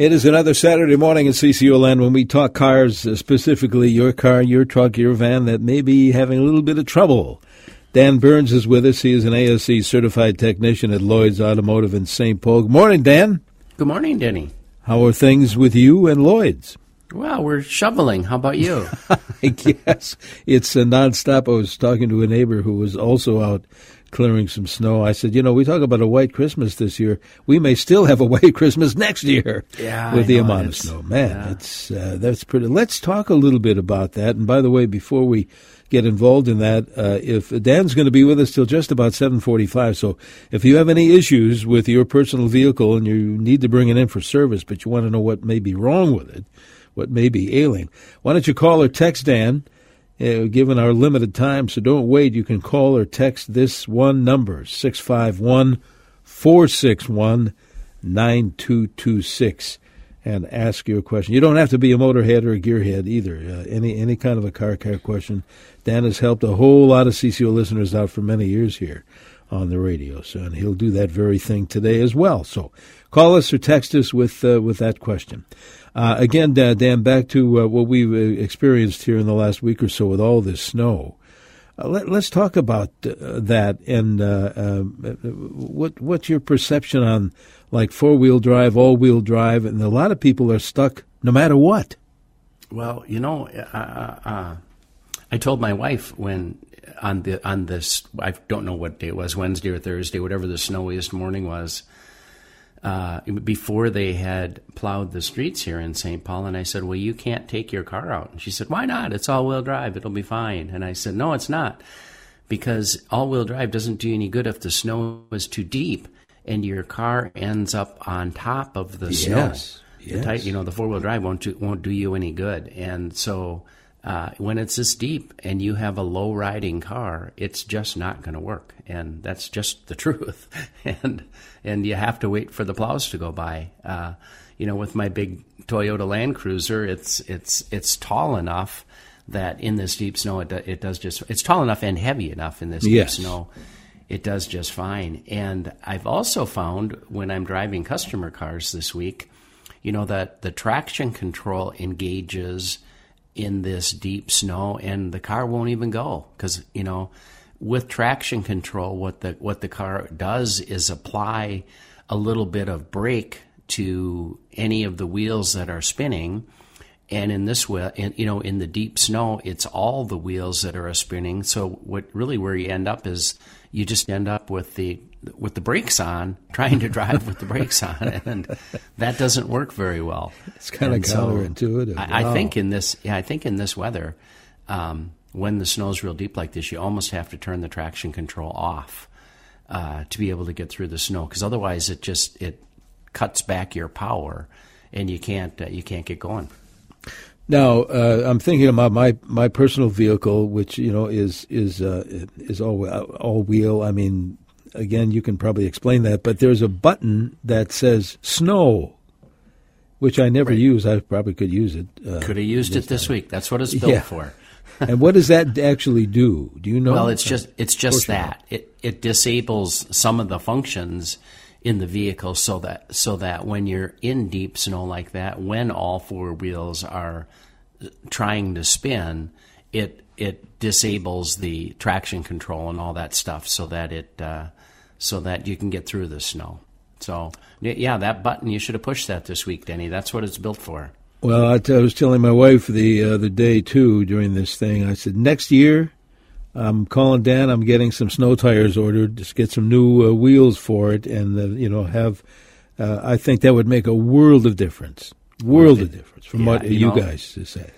It is another Saturday morning at CCO Land when we talk cars, uh, specifically your car, your truck, your van that may be having a little bit of trouble. Dan Burns is with us. He is an ASE certified technician at Lloyd's Automotive in St. Paul. Good morning, Dan. Good morning, Denny. How are things with you and Lloyd's? Well, we're shoveling. How about you? I guess it's a nonstop. I was talking to a neighbor who was also out clearing some snow. I said, you know, we talk about a white Christmas this year. We may still have a white Christmas next year. Yeah, with I the know, amount of snow, man, yeah. it's uh, that's pretty. Let's talk a little bit about that. And by the way, before we get involved in that, uh, if Dan's going to be with us till just about seven forty-five, so if you have any issues with your personal vehicle and you need to bring it in for service, but you want to know what may be wrong with it, what may be ailing, why don't you call or text Dan? Uh, given our limited time, so don't wait. You can call or text this one number, 651 461 9226, and ask your question. You don't have to be a motorhead or a gearhead either. Uh, any, any kind of a car care question. Dan has helped a whole lot of CCO listeners out for many years here on the radio, so, and he'll do that very thing today as well. So call us or text us with, uh, with that question. Uh, again, Dan, back to uh, what we've uh, experienced here in the last week or so with all this snow. Uh, let, us talk about uh, that and uh, what what's your perception on like four wheel drive, all wheel drive, and a lot of people are stuck no matter what. Well, you know, I told my wife when on the on this I don't know what day it was, Wednesday or Thursday, whatever the snowiest morning was. Uh, before they had plowed the streets here in St. Paul, and I said, "Well, you can't take your car out." And she said, "Why not? It's all-wheel drive; it'll be fine." And I said, "No, it's not, because all-wheel drive doesn't do you any good if the snow is too deep and your car ends up on top of the Yes, snow. The yes. tight, you know, the four-wheel drive won't do, won't do you any good. And so, uh, when it's this deep and you have a low riding car, it's just not going to work. And that's just the truth. and and you have to wait for the plows to go by. Uh, you know, with my big Toyota Land Cruiser, it's it's it's tall enough that in this deep snow, it do, it does just it's tall enough and heavy enough in this Yes. deep snow. It does just fine. And I've also found when I'm driving customer cars this week, you know that the traction control engages in this deep snow and the car won't even go. Because you know with traction control what the what the car does is apply a little bit of brake to any of the wheels that are spinning and in this way in, you know in the deep snow it's all the wheels that are spinning so what really where you end up is you just end up with the with the brakes on trying to drive with the brakes on and that doesn't work very well It's kinda And so counterintuitive. I, Wow. I think in this yeah i think in this weather um, when the snow's real deep like this you almost have to turn the traction control off uh, to be able to get through the snow because otherwise it just it cuts back your power and you can't uh, you can't get going Now, uh, I'm thinking about my, my personal vehicle, which you know is is uh, is all all wheel. I mean, again, you can probably explain that, but there's a button that says snow, which I never use. I probably could use it. Uh, could have used it this week that's what it's built Yeah. for and what does that actually do? Do you know? Well, it's just it's just that it it disables some of the functions in the vehicle so that so that when you're in deep snow like that, when all four wheels are trying to spin, it it disables the traction control and all that stuff so that it uh, so that you can get through the snow. So, yeah, that button, you should have pushed that this week, Denny. That's what it's built for. Well, I, t- I was telling my wife the other day, too, during this thing, I said, next year, I'm calling Dan. I'm getting some snow tires ordered. Just get some new uh, wheels for it, and uh, you know, have. Uh, I think that would make a world of difference. World well, it, of difference from yeah, what you, know, guys say.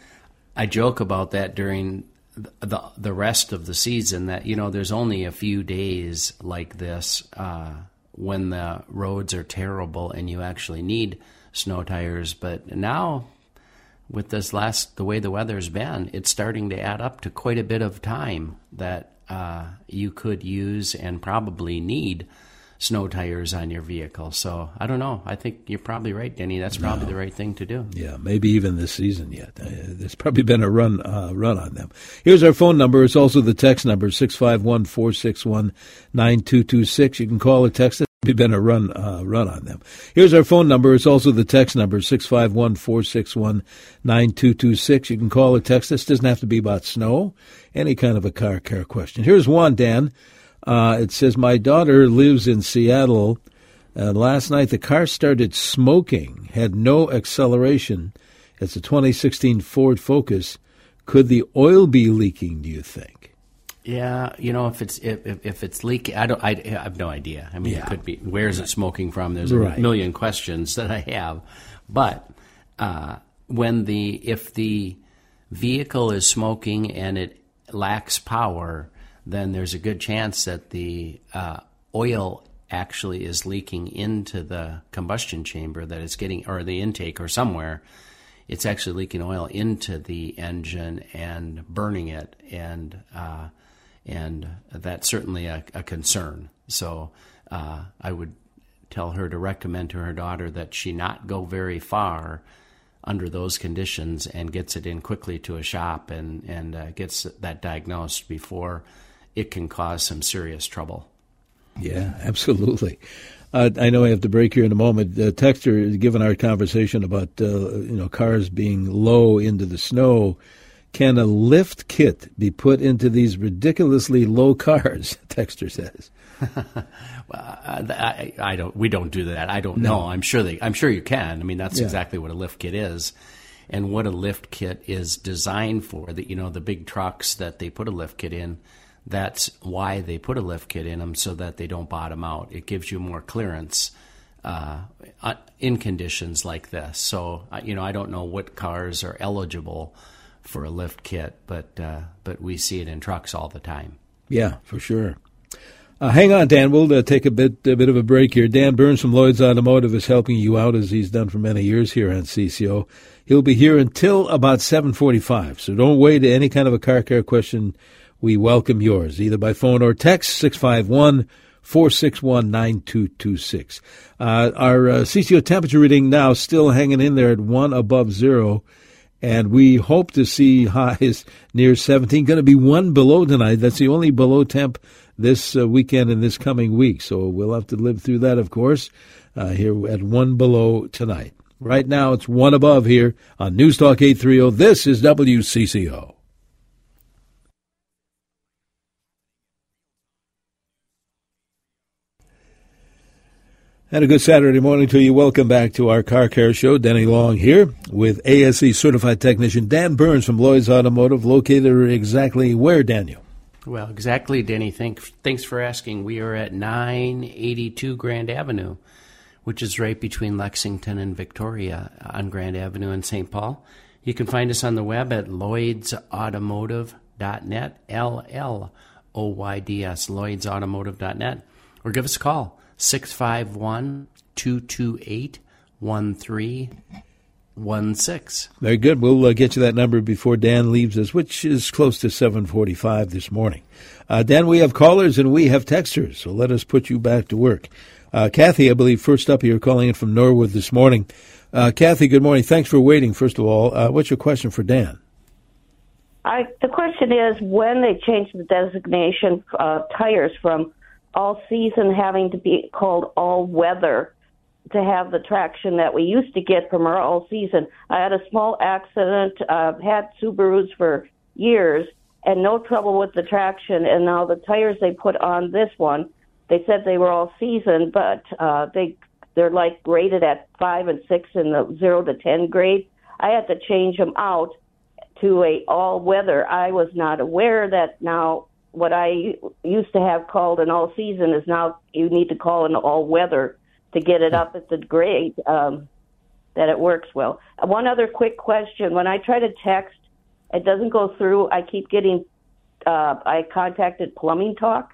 I joke about that during the the rest of the season. That you know, there's only a few days like this uh, when the roads are terrible and you actually need snow tires. But now with this last the way the weather's been, it's starting to add up to quite a bit of time that uh, you could use and probably need snow tires on your vehicle. So I don't know. I think you're probably right, Denny. That's probably no. the right thing to do. Yeah, maybe even this season yet. Uh, there's probably been a run uh, run on them. Here's our phone number. It's also the text number six five one four six one nine two two six. You can call or text We've been a run uh, run on them. Here's our phone number. It's also the text number, 651-461-9226. You can call or text us. doesn't have to be about snow, any kind of a car care question. Here's one, Dan. Uh, it says, my daughter lives in Seattle. Uh, last night the car started smoking, had no acceleration. It's a 2016 Ford Focus. Could the oil be leaking, do you think? Yeah, you know, if it's if, if it's leaking, I don't. I, I, have no idea. I mean, yeah. it could be. Where is it smoking from? There's a right. million questions that I have, but uh, when the if the vehicle is smoking and it lacks power, then there's a good chance that the uh, oil actually is leaking into the combustion chamber that it's getting or the intake or somewhere it's actually leaking oil into the engine and burning it and uh, and that's certainly a, a concern. So uh, I would tell her to recommend to her daughter that she not go very far under those conditions and gets it in quickly to a shop and and uh, gets that diagnosed before it can cause some serious trouble. Yeah, absolutely. Uh, I know I have to break here in a moment. Uh, Texter, given our conversation about uh, you know cars being low into the snow, can a lift kit be put into these ridiculously low cars? Texter says. well, I, I, don't. We don't do that. I don't no. know. I'm sure they. I'm sure you can. I mean, that's yeah. exactly what a lift kit is, and what a lift kit is designed for. That you know, the big trucks that they put a lift kit in. That's why they put a lift kit in them so that they don't bottom out. It gives you more clearance uh, in conditions like this. So, you know, I don't know what cars are eligible for a lift kit, but uh, but we see it in trucks all the time. Yeah, for sure. Uh, hang on, Dan. We'll uh, take a bit a bit of a break here. Dan Burns from Lloyd's Automotive is helping you out as he's done for many years here on CCO. He'll be here until about seven forty-five. So don't wait. Any kind of a car care question, we welcome yours either by phone or text six five one. 461 9226. Uh, our uh, CCO temperature reading now still hanging in there at one above zero and we hope to see highs near 17. Going to be one below tonight. That's the only below temp this uh, weekend and this coming week. So we'll have to live through that, of course, uh, here at one below tonight. Right now, it's one above here on News Talk 830. This is WCCO. And a good Saturday morning to you. Welcome back to our Car Care Show. Denny Long here with ASE certified technician Dan Burns from Lloyd's Automotive, located exactly where, Daniel? Well, exactly, Denny. Thanks, thanks for asking. We are at 982 Grand Avenue, which is right between Lexington and Victoria on Grand Avenue in St. Paul. You can find us on the web at lloydsautomotive.net, L L O Y D S, lloydsautomotive.net, or give us a call. 651 228 1316. Very good. We'll uh, get you that number before Dan leaves us, which is close to 745 this morning. Uh, Dan, we have callers and we have texters, so let us put you back to work. Uh, Kathy, I believe, first up here, calling in from Norwood this morning. Uh, Kathy, good morning. Thanks for waiting, first of all. Uh, what's your question for Dan? I, the question is when they changed the designation uh, tires from all season having to be called all weather to have the traction that we used to get from our all season. I had a small accident, uh, had Subarus for years, and no trouble with the traction. And now the tires they put on this one they said they were all season, but uh, they they're like graded at five and six in the zero to ten grade. I had to change them out to a all weather. I was not aware that now what I used to have called an all season is now you need to call an all weather to get it up at the grade um, that it works well. One other quick question: When I try to text, it doesn't go through. I keep getting. Uh, I contacted Plumbing Talk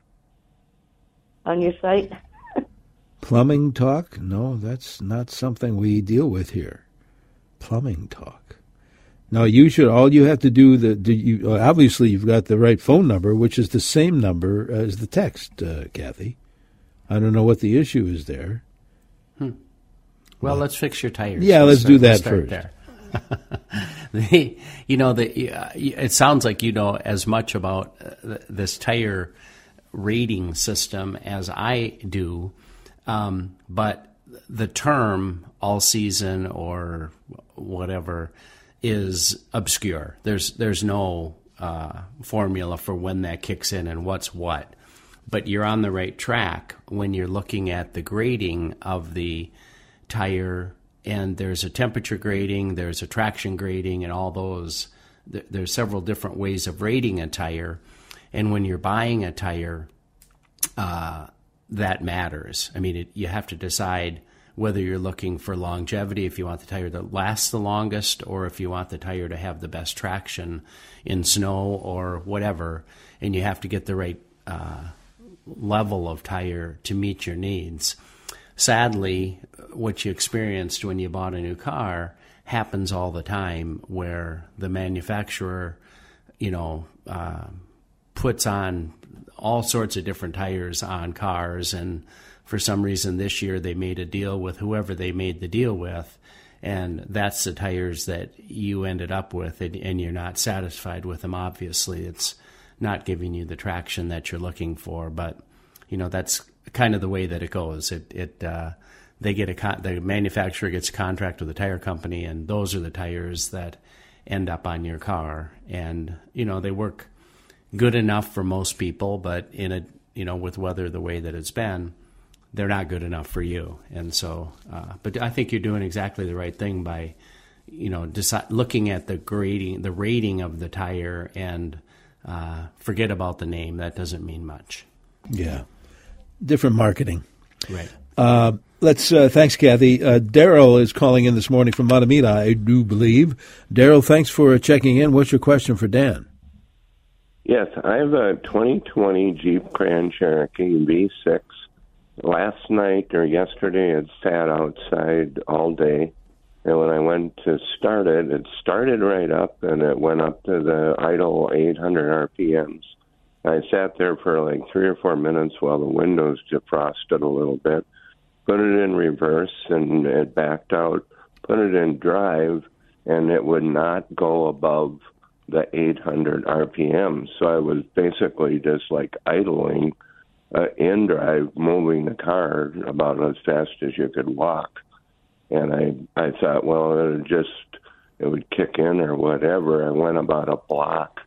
on your site. Plumbing Talk? No, that's not something we deal with here. Plumbing Talk. Now you should. All you have to do the. do you, obviously, you've got the right phone number, which is the same number as the text, uh, Kathy. I don't know what the issue is there. Hmm. Well, let's fix your tires. Yeah, let's, do that first. There. the, you know, the, uh, it sounds like you know as much about uh, this tire rating system as I do, um, but the term all season or whatever is obscure. There's there's no uh, formula for when that kicks in and what's what. But you're on the right track when you're looking at the grading of the tire, and there's a temperature grading, there's a traction grading, and all those. There's several different ways of rating a tire, and when you're buying a tire, uh, that matters. I mean, it, you have to decide whether you're looking for longevity, if you want the tire to last the longest, or if you want the tire to have the best traction in snow or whatever, and you have to get the right uh, level of tire to meet your needs. Sadly, what you experienced when you bought a new car happens all the time, where the manufacturer, you know, uh, puts on all sorts of different tires on cars and for some reason this year they made a deal with whoever they made the deal with and that's the tires that you ended up with and, and, you're not satisfied with them obviously. It's not giving you the traction that you're looking for but you know that's kind of the way that it goes. It it uh, they get a con- the manufacturer gets a contract with the tire company and those are the tires that end up on your car. And you know they work good enough for most people but in a you know with weather the way that it's been they're not good enough for you. And so, uh, but I think you're doing exactly the right thing by, you know, decide, looking at the grading, the rating of the tire, and uh, forget about the name. That doesn't mean much. Yeah, different marketing. Right. Uh, let's uh, thanks, Kathy. Uh, Daryl is calling in this morning from Mahtomedi, I do believe. Daryl, thanks for checking in. What's your question for Dan? Yes, I have a 2020 Jeep Grand Cherokee V6 last night or yesterday it sat outside all day and when I went to start it, it started right up and it went up to the idle 800 RPMs. I sat there for like three or four minutes while the windows defrosted a little bit, put it in reverse and it backed out, put it in drive, and it would not go above the 800 RPM. So I was basically just like idling uh, in drive, moving the car about as fast as you could walk. And I I thought, well, it just it would kick in or whatever. I went about a block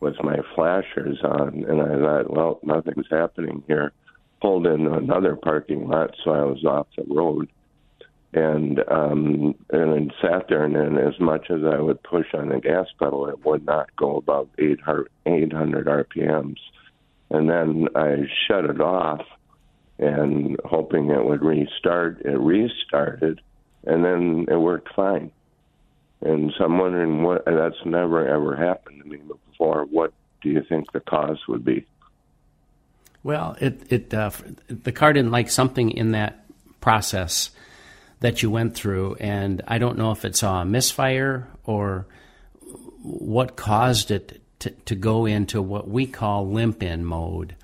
with my flashers on, and I thought, well, nothing's happening here. Pulled in another parking lot, so I was off the road, and um, and sat there, and then as much as I would push on the gas pedal, it would not go above 800, 800 RPMs and then I shut it off and hoping it would restart. It restarted, and then it worked fine. And so I'm wondering what that's never ever happened to me before. What do you think the cause would be? Well, it it uh, the car didn't like something in that process that you went through, and I don't know if it saw a misfire or what caused it to, to go into what we call limp in mode.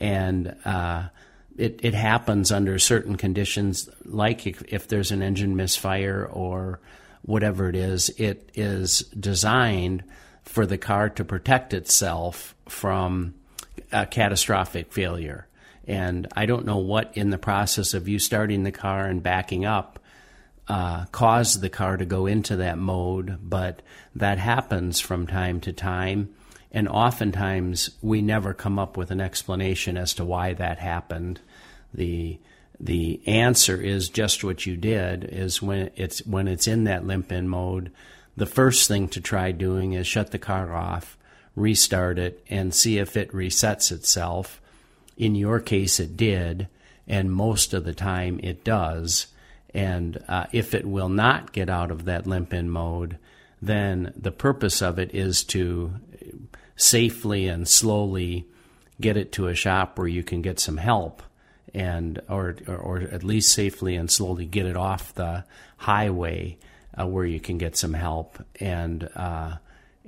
And uh, it, it happens under certain conditions, like if, if there's an engine misfire or whatever it is, it is designed for the car to protect itself from a catastrophic failure. And I don't know what in the process of you starting the car and backing up uh, caused the car to go into that mode, but that happens from time to time. And oftentimes we never come up with an explanation as to why that happened. the the answer is just what you did is when it's when it's in that limp in mode the first thing to try doing is shut the car off restart it and see if it resets itself in your case it did and most of the time it does and uh, if it will not get out of that limp in mode then the purpose of it is to safely and slowly get it to a shop where you can get some help and or, or, or at least safely and slowly get it off the highway uh, where you can get some help and uh,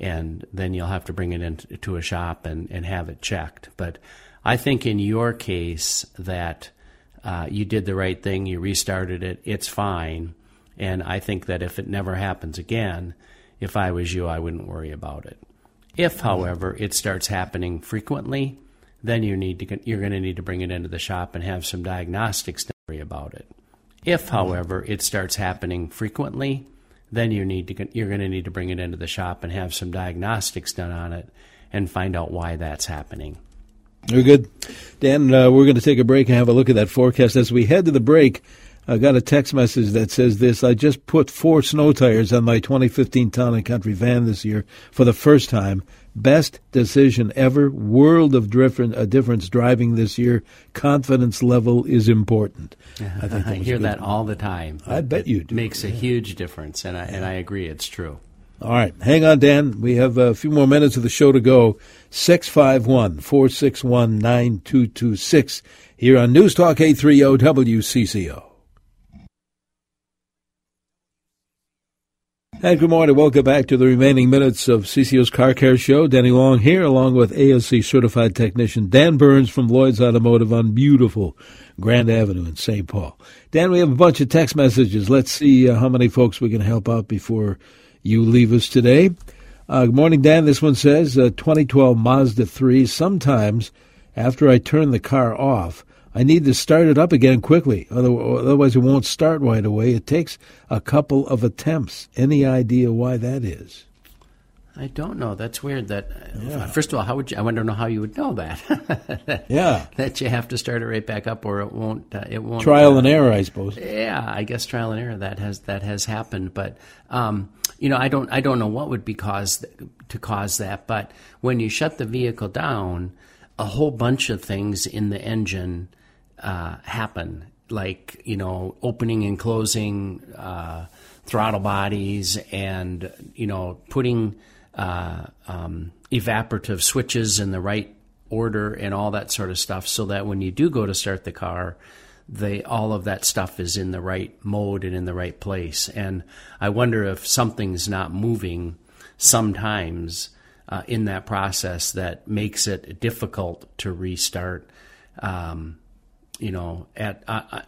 and then you'll have to bring it into a shop and, and have it checked. But I think in your case that uh, you did the right thing, you restarted it, it's fine. And I think that if it never happens again, if I was you, I wouldn't worry about it. If, however, it starts happening frequently, then you need to you're going to need to bring it into the shop and have some diagnostics to worry about it. If, however, it starts happening frequently, then you need to you're going to need to bring it into the shop and have some diagnostics done on it and find out why that's happening. Very good, Dan. Uh, we're going to take a break and have a look at that forecast as we head to the break. I got a text message that says this I just put four snow tires on my 2015 Town and Country van this year for the first time. Best decision ever. World of different, a difference driving this year. Confidence level is important. I, think I hear that all the time. I bet you do. Makes a huge difference, and I, and I agree. It's true. All right. Hang on, Dan. We have a few more minutes of the show to go. 651 461 9226 here on News Talk 830 WCCO. And good morning. Welcome back to the remaining minutes of CCO's Car Care Show. Danny Long here, along with ASE certified technician Dan Burns from Lloyd's Automotive on beautiful Grand Avenue in St. Paul. Dan, we have a bunch of text messages. Let's see uh, how many folks we can help out before you leave us today. Uh, good morning, Dan. This one says uh, 2012 Mazda 3. Sometimes after I turn the car off, I need to start it up again quickly, otherwise it won't start right away. It takes a couple of attempts. Any idea why that is? I don't know. That's weird. That yeah. first of all, how would you? I wonder know how you would know that. that. Yeah, that you have to start it right back up, or it won't. Uh, it won't. Trial uh, and error, I suppose. Yeah, I guess trial and error. That has that has happened, but um, you know, I don't I don't know what would be caused to cause that. But when you shut the vehicle down, a whole bunch of things in the engine uh, happen, like you know opening and closing uh, throttle bodies, and you know putting uh, um, evaporative switches in the right order and all that sort of stuff, so that when you do go to start the car, they all of that stuff is in the right mode and in the right place. And I wonder if something's not moving sometimes uh, in that process that makes it difficult to restart. Um, you know, at uh, uh,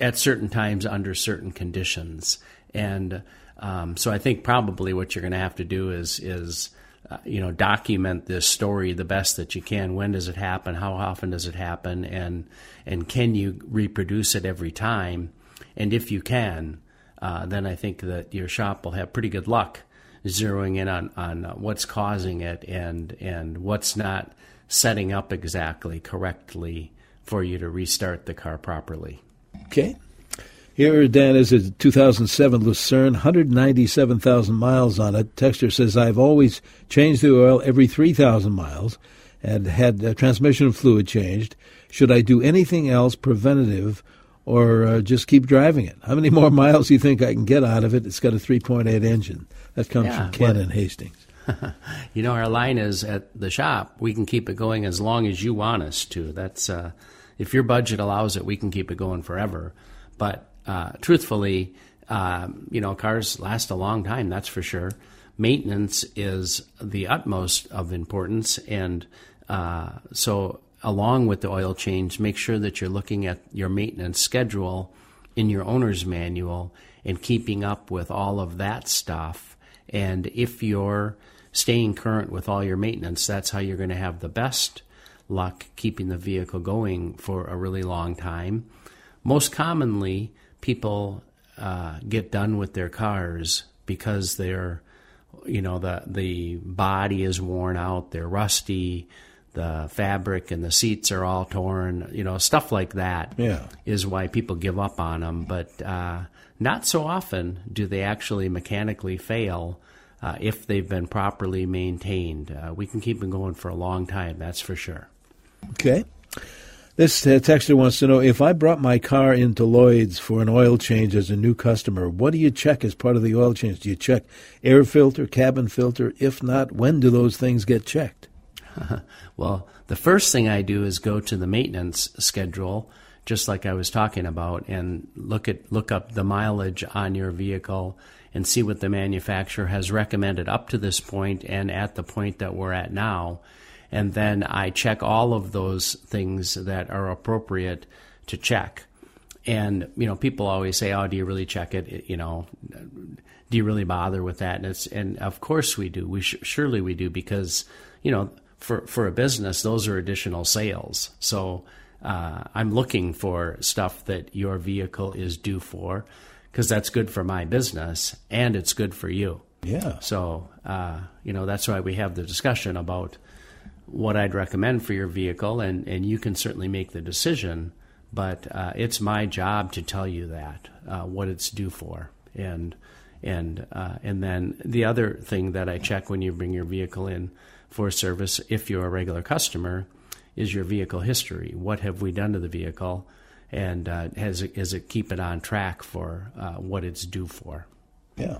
at certain times under certain conditions, and um, so I think probably what you're going to have to do is is uh, you know document this story the best that you can. When does it happen? How often does it happen? And and can you reproduce it every time? And if you can, uh, then I think that your shop will have pretty good luck zeroing in on on what's causing it and and what's not setting up exactly correctly for you to restart the car properly. Okay. Here, Dan, is a 2007 Lucerne, 197,000 miles on it. Texture says, I've always changed the oil every 3,000 miles and had uh, transmission fluid changed. Should I do anything else preventative or uh, just keep driving it? How many more miles do you think I can get out of it? It's got a 3.8 engine. That comes yeah, from Ken well, and Hastings. you know, our line is at the shop. We can keep it going as long as you want us to. That's uh, if your budget allows it, we can keep it going forever. But uh, truthfully, uh, you know, cars last a long time. That's for sure. Maintenance is the utmost of importance, and uh, so along with the oil change, make sure that you're looking at your maintenance schedule in your owner's manual and keeping up with all of that stuff. And if you're staying current with all your maintenance, that's how you're going to have the best luck keeping the vehicle going for a really long time. Most commonly, people uh, get done with their cars because they're, you know, the the body is worn out, they're rusty, the fabric and the seats are all torn, you know, stuff like that Yeah. is why people give up on them. But uh, not so often do they actually mechanically fail uh, if they've been properly maintained. Uh, we can keep them going for a long time, that's for sure. Okay. This texter wants to know if I brought my car into Lloyd's for an oil change as a new customer, what do you check as part of the oil change? Do you check air filter, cabin filter? If not, when do those things get checked? well, the first thing I do is go to the maintenance schedule, just like I was talking about, and look at look up the mileage on your vehicle and see what the manufacturer has recommended up to this point and at the point that we're at now. And then I check all of those things that are appropriate to check. And you know, people always say, "Oh, do you really check it?" You know, do you really bother with that? And it's and of course we do. We sh- surely we do because you know, for for a business, those are additional sales. So uh, I'm looking for stuff that your vehicle is due for because that's good for my business and it's good for you. Yeah. So uh, you know, that's why we have the discussion about what I'd recommend for your vehicle, and, and you can certainly make the decision. But uh, it's my job to tell you that uh, what it's due for, and and uh, and then the other thing that I check when you bring your vehicle in for service, if you're a regular customer, is your vehicle history. What have we done to the vehicle, and uh, has it, is it keep it on track for uh, what it's due for? Yeah.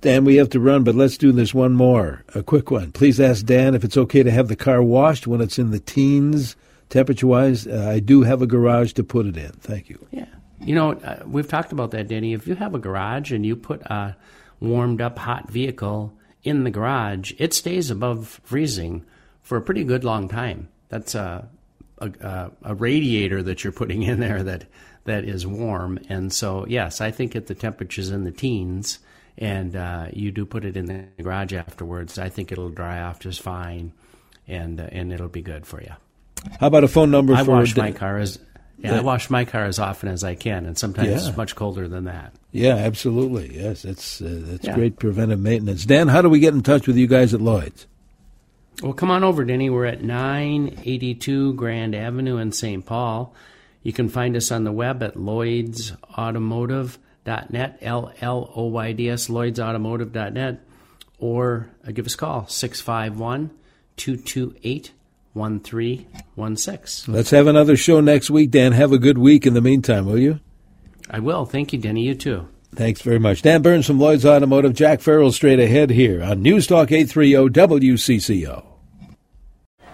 Dan, we have to run, but let's do this one more. A quick one. Please ask Dan if it's okay to have the car washed when it's in the teens, temperature wise. Uh, I do have a garage to put it in. Thank you. Yeah. You know, uh, we've talked about that, Danny. If you have a garage and you put a warmed up hot vehicle in the garage, it stays above freezing for a pretty good long time. That's a, a, a radiator that you're putting in there that, that is warm. And so, yes, I think at the temperatures in the teens, and uh, you do put it in the garage afterwards, I think it'll dry off just fine, and uh, and it'll be good for you. How about a phone number I for wash my car as yeah, I wash my car as often as I can, and sometimes Yeah. it's much colder than that. Yeah, absolutely. Yes, that's uh, that's Yeah. great preventive maintenance. Dan, how do we get in touch with you guys at Lloyd's? Well, come on over, Denny. We're at 982 Grand Avenue in St. Paul. You can find us on the web at lloydsautomotive.net, L L O Y D S, lloydsautomotive.net, or uh, give us a call, 651 228 1316. Let's have another show next week, Dan. Have a good week in the meantime, will you? I will. Thank you, Denny. You too. Thanks very much. Dan Burns from Lloyd's Automotive, Jack Farrell straight ahead here on News Talk 830 WCCO.